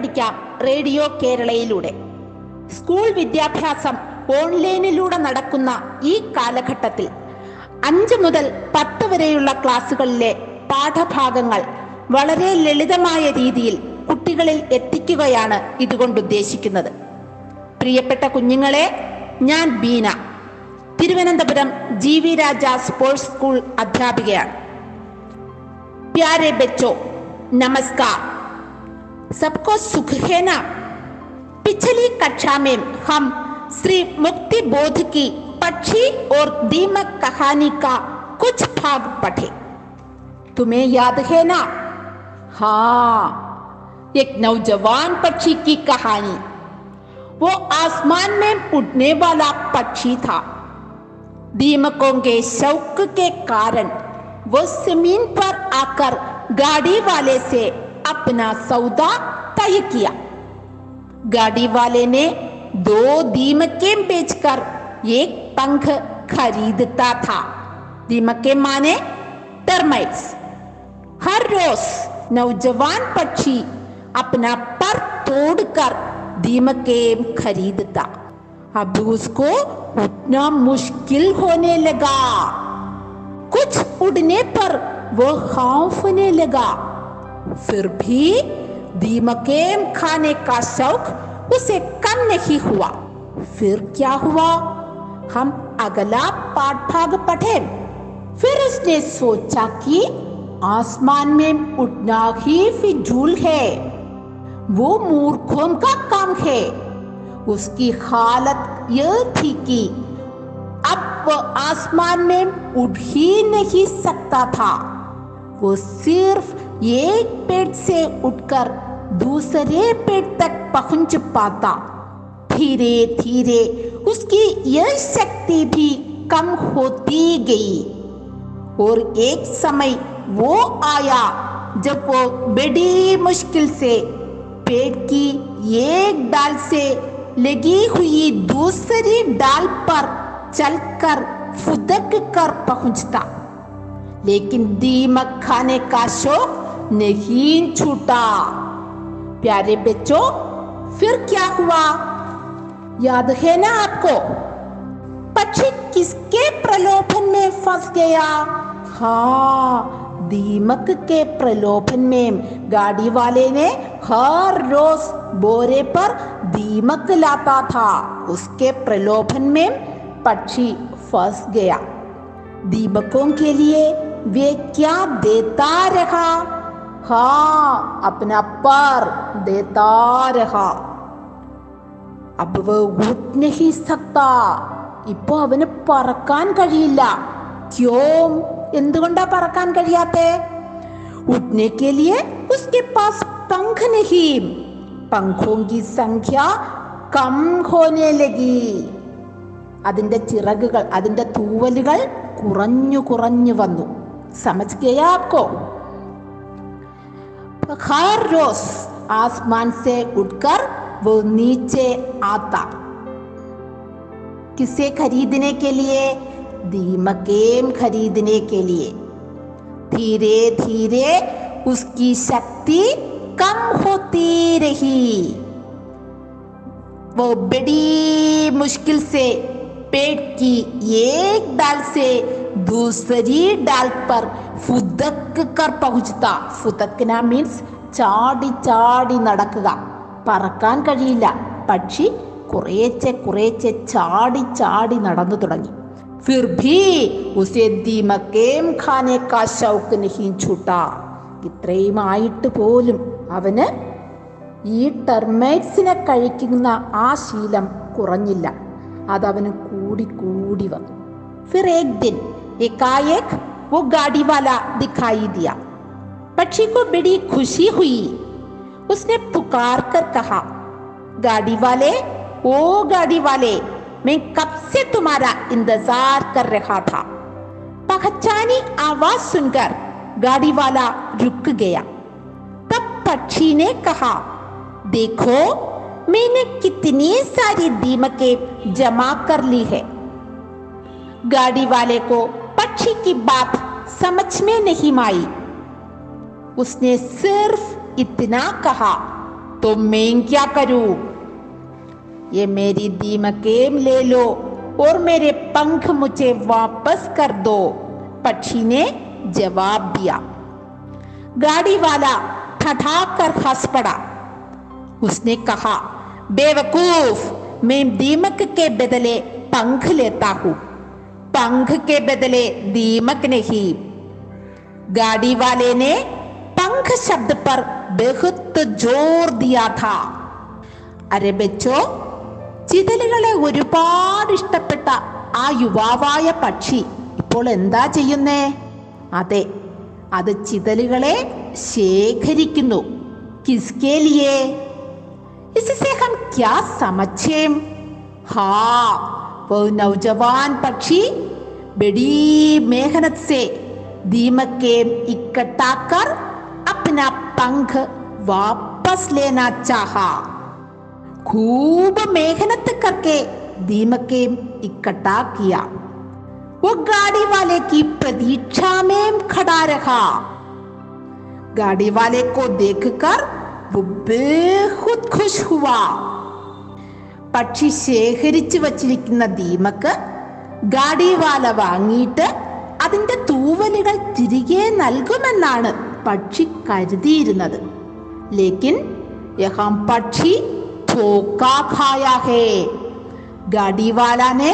പഠിക്കാം radio കേരളയിലൂടെ. School വിദ്യാഭ്യാസം ഓൺലൈനിലൂടെ നടക്കുന്ന ഈ കാലഘട്ടത്തിൽ അഞ്ച് മുതൽ പത്ത് വരെയുള്ള ക്ലാസ്സുകളിലെ പാഠഭാഗങ്ങൾ വളരെ ലളിതമായ രീതിയിൽ കുട്ടികളിൽ എത്തിക്കുകയാണ് ഇതുകൊണ്ട് ഉദ്ദേശിക്കുന്നത്. പ്രിയപ്പെട്ട കുഞ്ഞുങ്ങളെ ഞാൻ Beena. Thiruvananthapuram G V Raja sports school അധ്യാപികയാണ്. പ്യാരെ ബച്ചോ നമസ്കാർ सबको सुख है ना? पिछली कक्षा में हम श्री मुक्ति बोध की पक्षी और दीमक कहानी का कुछ भाग पढ़े। तुम्हें याद है ना? हाँ एक नौजवान पक्षी की कहानी। वो आसमान में उड़ने वाला पक्षी था। दीमकों के शौक के कारण वो ज़मीन पर आकर गाड़ी वाले से अपना सौदा तय किया। गाड़ी वाले ने दो दीमकें बेचकर एक पंख खरीदता था। दीमके माने टर्माइट्स। हर रोज नौजवान पक्षी अपना पर तोड़कर दीमके खरीदता। अब उसको उठना मुश्किल होने लगा। कुछ उड़ने पर वो खौफने लगा। फिर भी दीमकेम खाने का शौक उसे कम नहीं हुआ। फिर क्या हुआ? हम अगला पाठ भाग पढ़े। फिर उसने सोचा कि आसमान में उड़ना ही फिजूल है। वो मूर्खों का काम है। उसकी हालत यह थी कि अब वो आसमान में उड़ ही नहीं सकता था। वो सिर्फ़ एक पेड़ से उठकर दूसरे पेड़ तक पहुँच पाता। धीरे धीरे उसकी यह शक्ति भी कम होती गई। और एक समय वो आया जब वो बड़ी मुश्किल से पेड़ की एक डाल से लगी हुई दूसरी डाल पर चलकर फुदक कर पहुँचता। लेकिन दीमक खाने का शौक नहीं छूटा। प्यारे बच्चों, फिर क्या हुआ? याद है ना आपको? पक्षी किसके प्रलोभन में फंस गया? हाँ दीमक के प्रलोभन में। गाड़ी वाले ने हर रोज बोरे पर दीमक लाता था। उसके प्रलोभन में पक्षी फंस गया। दीमकों के लिए वे क्या देता रहा? हाँ अपना पर देता रहा अब वो उठ नहीं सकता ഇപ്പോ അവന് പറക്കാൻ കഴിയില്ല ക്യോം എന്തുകൊണ്ടാ പറക്കാൻ കഴിയാത്തെ उठने के लिए उसके पास पंख नहीं पंखों की संख्या कम होने लगी അതിന്റെ ചിറകുകൾ അതിന്റെ തൂവലുകൾ കുറഞ്ഞു കുറഞ്ഞു വന്നു समझ हर रोज आसमान से उठकर वो नीचे आता। किसे खरीदने के लिए? दीमकेम खरीदने के लिए। धीरे धीरे उसकी शक्ति कम होती रही। वो बड़ी मुश्किल से पेट की एक डाल से दूसरी डाल पर फुदक कर पहुंचता മീൻസ് ചാടി ചാടി നടക്കുക. പറക്കാൻ കഴിയില്ല. പക്ഷി കുറേച്ചെ കുറേച്ചെ ചാടി ചാടി നടന്നു തുടങ്ങി. फिर ഇത്രയും ആയിട്ട് പോലും അവന് ഈ ടെർമൈറ്റ്സിനെ കഴിക്കുന്ന ആ ശീലം കുറഞ്ഞില്ല. അതവന് കൂടി കൂടി വന്നു. ഫിർ ഏക് एकाएक वो गाड़ी वाला दिखाई दिया। पक्षी को बड़ी खुशी हुई। उसने पुकार कर कहा, गाड़ी वाले, ओ गाड़ी वाले, मैं कब से तुम्हारा इंतज़ार कर रहा था? पहचानी आवाज़ सुनकर गाड़ी वाला रुक गया। तब पक्षी ने कहा, देखो, मैंने कितनी सारी दीमकें जमा कर ली है। गाड़ी वाले को पक्षी की बात समझ में नहीं आई उसने सिर्फ़ इतना कहा तो मैं क्या करूँ? ये मेरी दीमकें ले लो और मेरे पंख मुझे वापस कर दो। पक्षी ने जवाब दिया। गाड़ी वाला ठठाकर हंस पड़ा। उसने कहा, बेवकूफ़, मैं दीमक के बदले पंख लेता हूँ। पंख के बदले दीमक नहीं गाड़ी वाले ने पंख शब्द पर बहुत जोर दिया था അരെ ബെച്ചോ ചിതലുകളെ ഒരുപാട് ഇഷ്ടപ്പെട്ട ആ യുവാവായ പക്ഷി ഇപ്പോൾ എന്താ ചെയ്യുന്നേ അതെ അത് ചിതലുകളെ ശേഖരിക്കുന്നു കിസ്കേ ലിയേ इससे हम क्या समझे हाँ वो नौजवान पक्षी बड़ी मेहनत से दीमक के इकट्ठा कर अपना पंख वापस लेना चाहा खूब मेहनत करके दीमके इकट्ठा किया वो गाड़ी वाले की प्रतीक्षा में खड़ा रहा गाड़ी वाले को देखकर वो बेहद खुश हुआ പക്ഷി ശേഖരിച്ചു വച്ചിരിക്കുന്ന ദീമക്ക് ഗാഡിവാല വാങ്ങിയിട്ട് അതിന്റെ തൂവലുകൾ തിരികെ നൽകുമെന്നാണ് പക്ഷി കരുതിയിരുന്നത്. ലേക്കിൻ യഹാം പക്ഷി ധോക്കാഖായാഹേ ഗാഡിവാലാനെ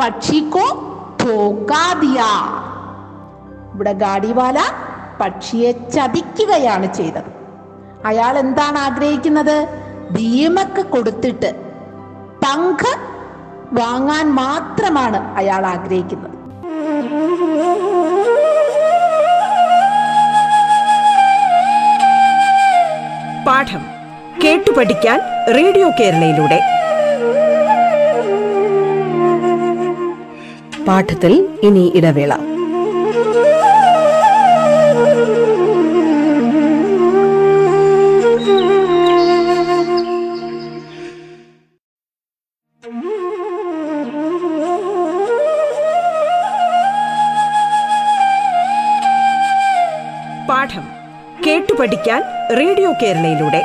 പക്ഷിക്കോ ധോക്കാദിയ ഇവിടെ ഗാഡിവാല പക്ഷിയെ ചതിക്കുകയാണ് ചെയ്തത്. അയാൾ എന്താണ് ആഗ്രഹിക്കുന്നത്? ഭീമക്ക് കൊടുത്തിട്ട് പങ്ക് വാങ്ങാൻ മാത്രമാണ് അയാൾ ആഗ്രഹിക്കുന്നത്. പാഠം കേട്ടു പഠിക്കാൻ റേഡിയോ കേരളയിലൂടെ. പാഠത്തിൽ ഇനി ഇടവേള. കേട്ടു പഠിക്കാൻ റേഡിയോ കേരളയിലൂടെ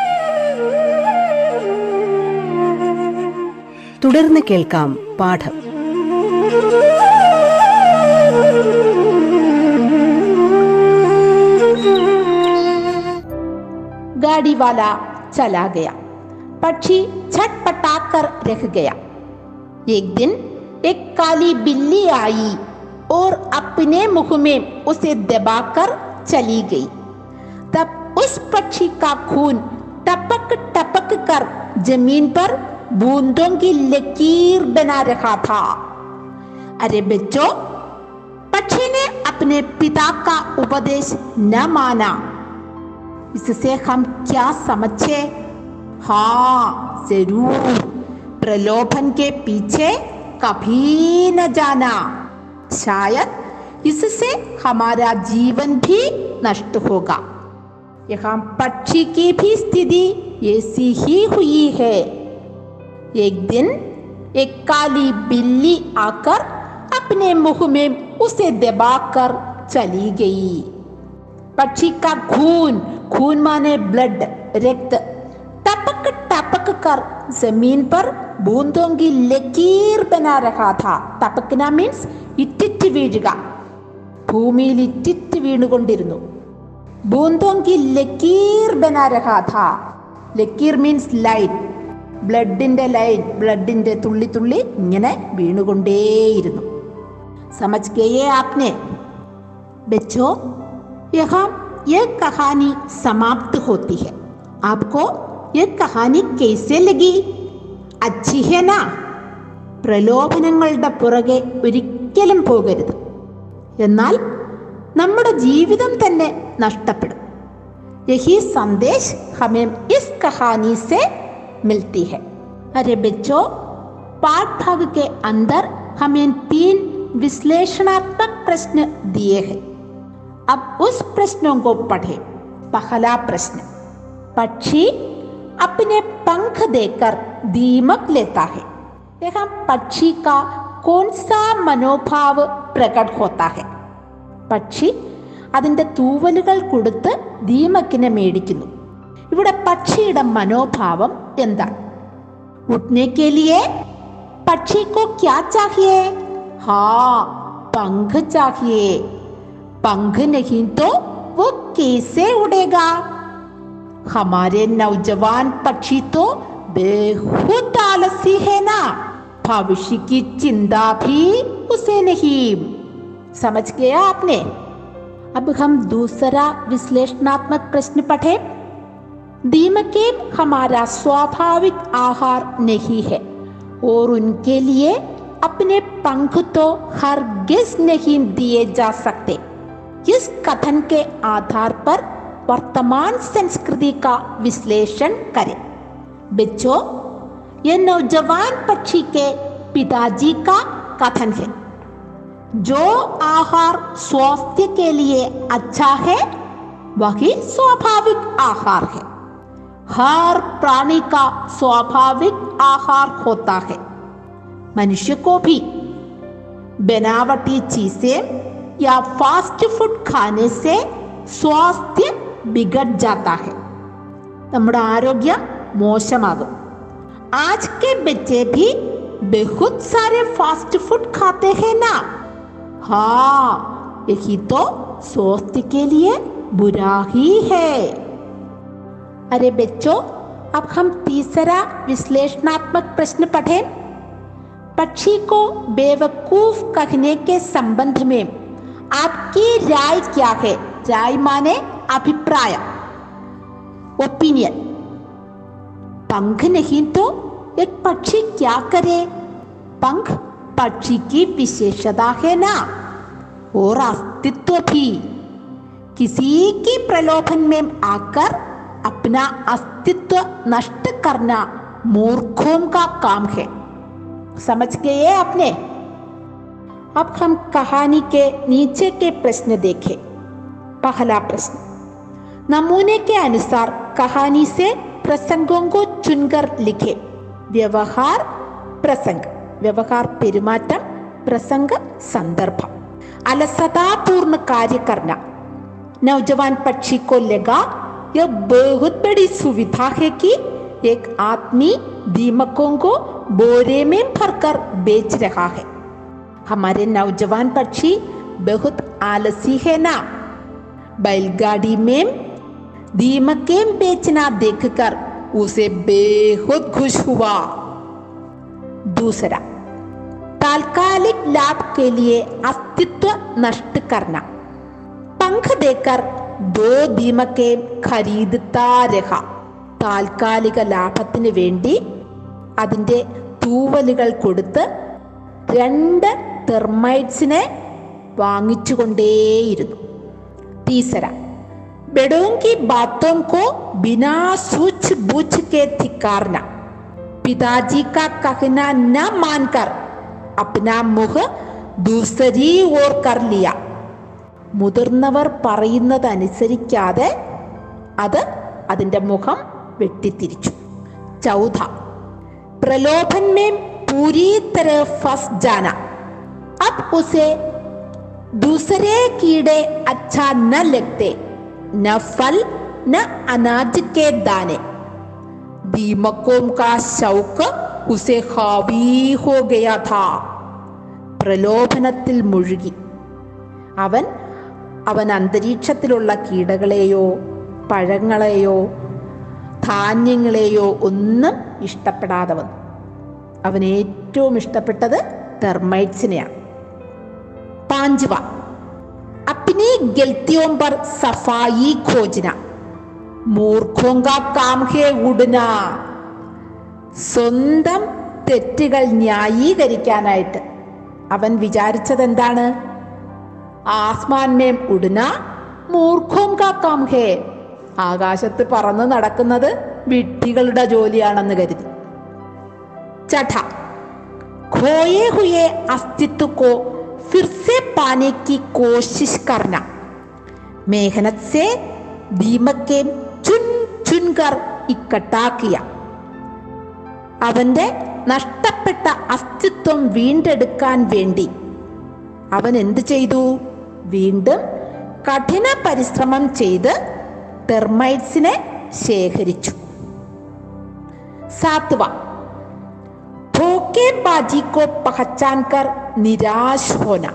തുടർന്ന് കേൾക്കാം പാഠം गाड़ी वाला चला गया पक्षी छटपटा कर रह गया एक दिन एक काली बिल्ली आई और अपने मुंह में उसे दबाकर चली गई तब उस पक्षी का खून टपक टपक कर ज़मीन पर बूंदों की लकीर बना रखा था। अरे बच्चों, पक्षी ने अपने पिता का उपदेश न माना। इससे हम क्या समझे? हाँ ज़रूर। प्रलोभन के पीछे कभी न जाना। शायद इससे हमारा जीवन भी नष्ट होगा। यहाँ पक्षी की भी स्थिति ऐसी ही हुई है एक दिन एक काली बिल्ली आकर अपने मुंह में उसे दबाकर चली गई पक्षी का खून खून माने ब्लड रक्त टपक टपक कर जमीन पर बूंदों की लकीर बना रहा था ടപക്കന മീൻസ് ഇറ്റിറ്റ് വീഴുക ഭൂമിയിൽ ഇറ്റിറ്റ് വീണുകൊണ്ടിരുന്നു ബൂന്തോം കി ലക്കീർ ബനാ രഹാ ഥാ ലക്കീർ മീൻസ് ലൈൻ ബ്ലഡിന്റെ ലൈൻ ബ്ലഡിന്റെ തുള്ളി തുള്ളി ഇങ്ങനെ വീണുകൊണ്ടേയിരുന്നു സമജ് ഗയേ ആപ്നെ बच्चों यहाँ यह कहानी समाप्त होती है आपको यह कहानी कैसे लगी अच्छी है ना പ്രലോഭനങ്ങളുടെ പുറകെ ഒരിക്കലും പോകരുത് എന്നാൽ നമ്മുടെ ജീവിതം തന്നെ നഷ്ടപ്പെടും यही संदेश हमें इस कहानी से मिलती है अरे बच्चों पाठ भाग के अंदर हमें तीन विश्लेषणात्मक प्रश्न दिए हैं अब उस प्रश्नों को पढ़े पहला प्रश्न पक्षी अपने पंख देकर दीमक लेता है यहाँ पक्षी का कौन सा मनोभाव प्रकट होता है പക്ഷി അതിന്റെ തൂവലുകൾ കൊടുത്ത് ദീമക്കിനെ മേടിക്കുന്നു ഇവിടെ പക്ഷിയുടെ മനോഭാവം എന്താണ് उठने के लिए पक्षी को क्या चाहिए हाँ पंख चाहिए पंख नहीं तो वो कैसे उड़ेगा हमारे नौजवान पक्षी तो बेहद आलसी है ना भविष्य की चिंता भी उसे नहीं समझ गया आपने? अब हम दूसरा विश्लेषणात्मक प्रश्न पढ़े। दीमके हमारा स्वाभाविक आहार नहीं है और उनके लिए अपने पंख तो हरगिज नहीं दिए जा सकते। इस कथन के आधार पर वर्तमान संस्कृति का विश्लेषण करें। बच्चों, यह नौजवान पक्षी के पिताजी का कथन है। जो आहार स्वास्थ्य के लिए अच्छा है वही स्वाभाविक आहार है हर प्राणी का स्वाभाविक आहार होता है मनुष्य को भी बनावटी चीजें या फास्ट फूड खाने से स्वास्थ्य बिगड़ जाता है നമ്മുടെ ആരോഗ്യം മോശമാകും आज के बच्चे भी बहुत सारे फास्ट फूड खाते हैं ना हाँ यही तो स्वास्थ्य के लिए बुरा ही है। अरे बच्चों, अब हम तीसरा विश्लेषणात्मक प्रश्न पढ़े। पक्षी को बेवकूफ़ कहने के संबंध में आपकी राय क्या है? राय माने अभिप्राय ओपिनियन पंख नहीं तो एक पक्षी क्या करे? पंख पक्षी की विशेषता है ना? और अस्तित्व भी। किसी की प्रलोभन में आकर अपना अस्तित्व नष्ट करना मूर्खों का काम है। समझ गए आपने? अब हम कहानी के नीचे के प्रश्न देखें। पहला प्रश्न, नमूने के अनुसार कहानी से प्रसंगों को चुनकर लिखे। व्यवहार, प्रसंग। व्यवहार പെരുമാറ്റം प्रसंग संदर्भ अलसतापूर्ण कार्य करना नौजवान पक्षी को लगा यह बहुत बड़ी सुविधा है कि एक आदमी दीमकों को बोरे में भरकर बेच रहा है हमारे नौजवान पक्षी बहुत आलसी है ना बैलगाड़ी में दीमकें बेचना देखकर उसे बेहद खुश हुआ दूसरा तात्कालिक लाभ के लिए अस्तित्व नष्ट करना पंख देकर दो दीमके खरीदता രഹ താൽക്കാലിക ലാഭത്തിന് വേണ്ടി അതിൻ്റെ തൂവലുകൾ കൊടുത്ത് രണ്ട് തെർമൈറ്റ്സിനെ വാങ്ങിച്ചുകൊണ്ടേയിരുന്നു तीसरा बड़ों की बातों को बिना सूझ बूझ के धिकारना पिताजी का कहना न मानकर अपना मुख दूसरी ओर कर लिया മുതിർന്നവർ പറയുന്നതനുസരിക്കാതെ അത് അതിൻ്റെ മുഖം വെട്ടിത്തിരിച്ചു ചൗഥ प्रलोभन में पूरी तरह फंस जाना अब उसे दूसरे कीड़े अच्छा न लगते न फल न अनाज के दाने दीमकों का शौक ഉസെ ഹാവീഹോ ഗയാഥ പ്രലോഭനത്തിൽ മുഴുകി. അവൻ അവൻ അന്തരീക്ഷത്തിലുള്ള കീടകളെയോ പഴങ്ങളെയോ ധാന്യങ്ങളെയോ ഒന്നും ഇഷ്ടപ്പെടാതെ വന്നു. അവൻ ഏറ്റവും ഇഷ്ടപ്പെട്ടത് തെർമൈറ്റ്സിനെയാണ് പാഞ്ചുവ അപ്നി ഗൽത്തിയോംബർ സഫായി ഖോജന. മൂർഖോങ്ക കാംഹേ ഉടന സ്വന്തം തെറ്റുകൾ ന്യായീകരിക്കാനായിട്ട്. അവൻ വിചാരിച്ചതെന്താണ്? ആസ്മാൻമേം ഉടുന മൂർഖോം കാക്കാം ഹേ. ആകാശത്ത് പറന്ന് നടക്കുന്നത് വിട്ടികളുടെ ജോലിയാണെന്ന് കരുതി. ചഠ ഖോയെ ഹുയെ അസ്തിത്വ ഫിർസെ പാനേക്ക് കോശിഷ് കർണ. മേഹനത് ദീമക്കേം ചുൻ ചുൻ ഇക്കട്ടാക്കിയ. അവന്റെ നഷ്ടപ്പെട്ട അസ്തിത്വം വീണ്ടെടുക്കാൻ വേണ്ടി. അവൻ എന്ത് ചെയ്തു? വീണ്ടും കഠിന പരിശ്രമം ചെയ്ത് തെർമൈറ്റ്സിനെ ശേഖരിച്ചു. സാത്വ. ധോക്കെ ബാജിക്കോ പഹച്ചാൻകർ നിരാശ് ഹോന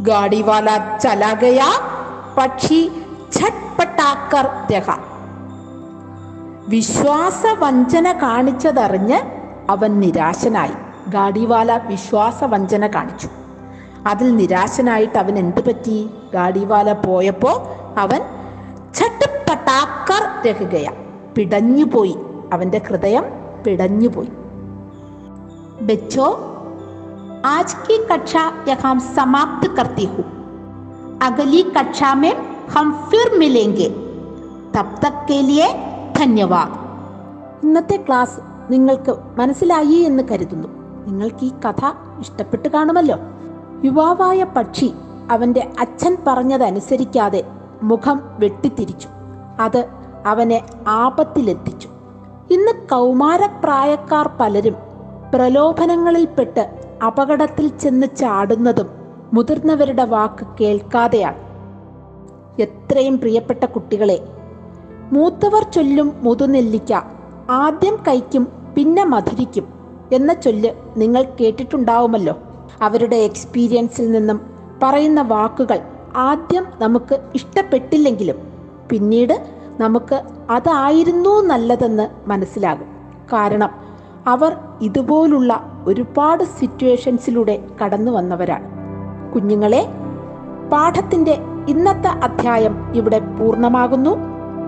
ഗാഡിവാല ചലാഗയ പക്ഷി ഛട്പട്ടാക്കർ രഹ. വിശ്വാസവഞ്ചന കാണിച്ചതറിഞ്ഞ് അവൻ നിരാശനായി ഗാഡിവാല വിശ്വാസവഞ്ചന കാണിച്ചു അതിൽ നിരാശനായിട്ട് അവൻ എന്ത് പറ്റി ഗാഡിവാല പോയപ്പോ അവൻ ഛട്പട്ടാക്കർ രഹുകയ പിടഞ്ഞുപോയി അവന്റെ ഹൃദയം പിടഞ്ഞുപോയി बच्चों आज की कक्षा यहाँ समाप्त करती हूँ अगली कक्षा में हम फिर मिलेंगे तब तक के लिए ധന്യവാദ് ഇന്നത്തെ ക്ലാസ് നിങ്ങൾക്ക് മനസ്സിലായി എന്ന് കരുതുന്നു. നിങ്ങൾക്ക് ഈ കഥ ഇഷ്ടപ്പെട്ട് കാണുമല്ലോ. യുവാവായ പക്ഷി അവന്റെ അച്ഛൻ പറഞ്ഞതനുസരിക്കാതെ മുഖം വെട്ടിത്തിരിച്ചു. അത് അവനെ ആപത്തിലെത്തിച്ചു. ഇന്ന് കൗമാരപ്രായക്കാർ പലരും പ്രലോഭനങ്ങളിൽപ്പെട്ട് അപകടത്തിൽ ചെന്ന് ചാടുന്നതും മുതിർന്നവരുടെ വാക്ക് കേൾക്കാതെയാണ്. എത്രയും പ്രിയപ്പെട്ട കുട്ടികളെ മൂത്തവർ ചൊല്ലും മുതുനെല്ലിക്ക ആദ്യം കൈക്കും പിന്നെ മധുരിക്കും എന്ന ചൊല്ല് നിങ്ങൾ കേട്ടിട്ടുണ്ടാവുമല്ലോ. അവരുടെ എക്സ്പീരിയൻസിൽ നിന്നും പറയുന്ന വാക്കുകൾ ആദ്യം നമുക്ക് ഇഷ്ടപ്പെട്ടില്ലെങ്കിലും പിന്നീട് നമുക്ക് അതായിരുന്നു നല്ലതെന്ന് മനസ്സിലാകും. കാരണം അവർ ഇതുപോലുള്ള ഒരുപാട് സിറ്റുവേഷൻസിലൂടെ കടന്നു വന്നവരാണ്. കുഞ്ഞുങ്ങളെ പാഠത്തിന്റെ ഇന്നത്തെ അധ്യായം ഇവിടെ പൂർണമാകുന്നു.